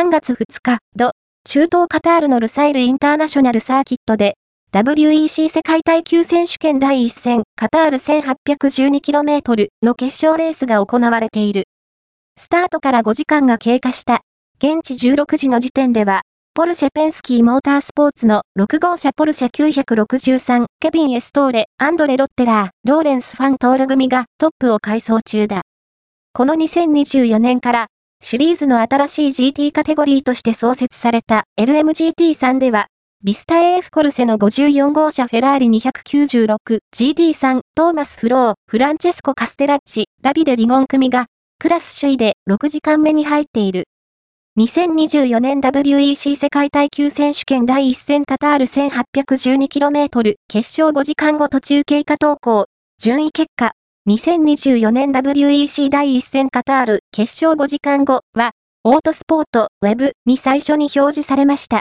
3月2日、土、中東カタールのルサイルインターナショナルサーキットで、WEC 世界耐久選手権第1戦カタール 1812km の決勝レースが行われている。スタートから5時間が経過した。現地16時の時点では、ポルシェペンスキーモータースポーツの6号車ポルシェ963、ケビン・エストーレ、アンドレ・ロッテラー、ローレンス・ファントール組がトップを快走中だ。この2024年から、シリーズの新しい GT カテゴリーとして創設された LMGT3 では、ビスタ AF コルセの54号車フェラーリ 296GT3 トーマス・フロー、フランチェスコ・カステラッチ、ダビデ・リゴン組が、クラス首位で6時間目に入っている。2024年 WEC 世界耐久選手権第1戦カタール 1812km 決勝5時間後途中経過投稿。順位結果。2024年 WEC 第1戦カタール決勝5時間後は、オートスポートウェブに最初に表示されました。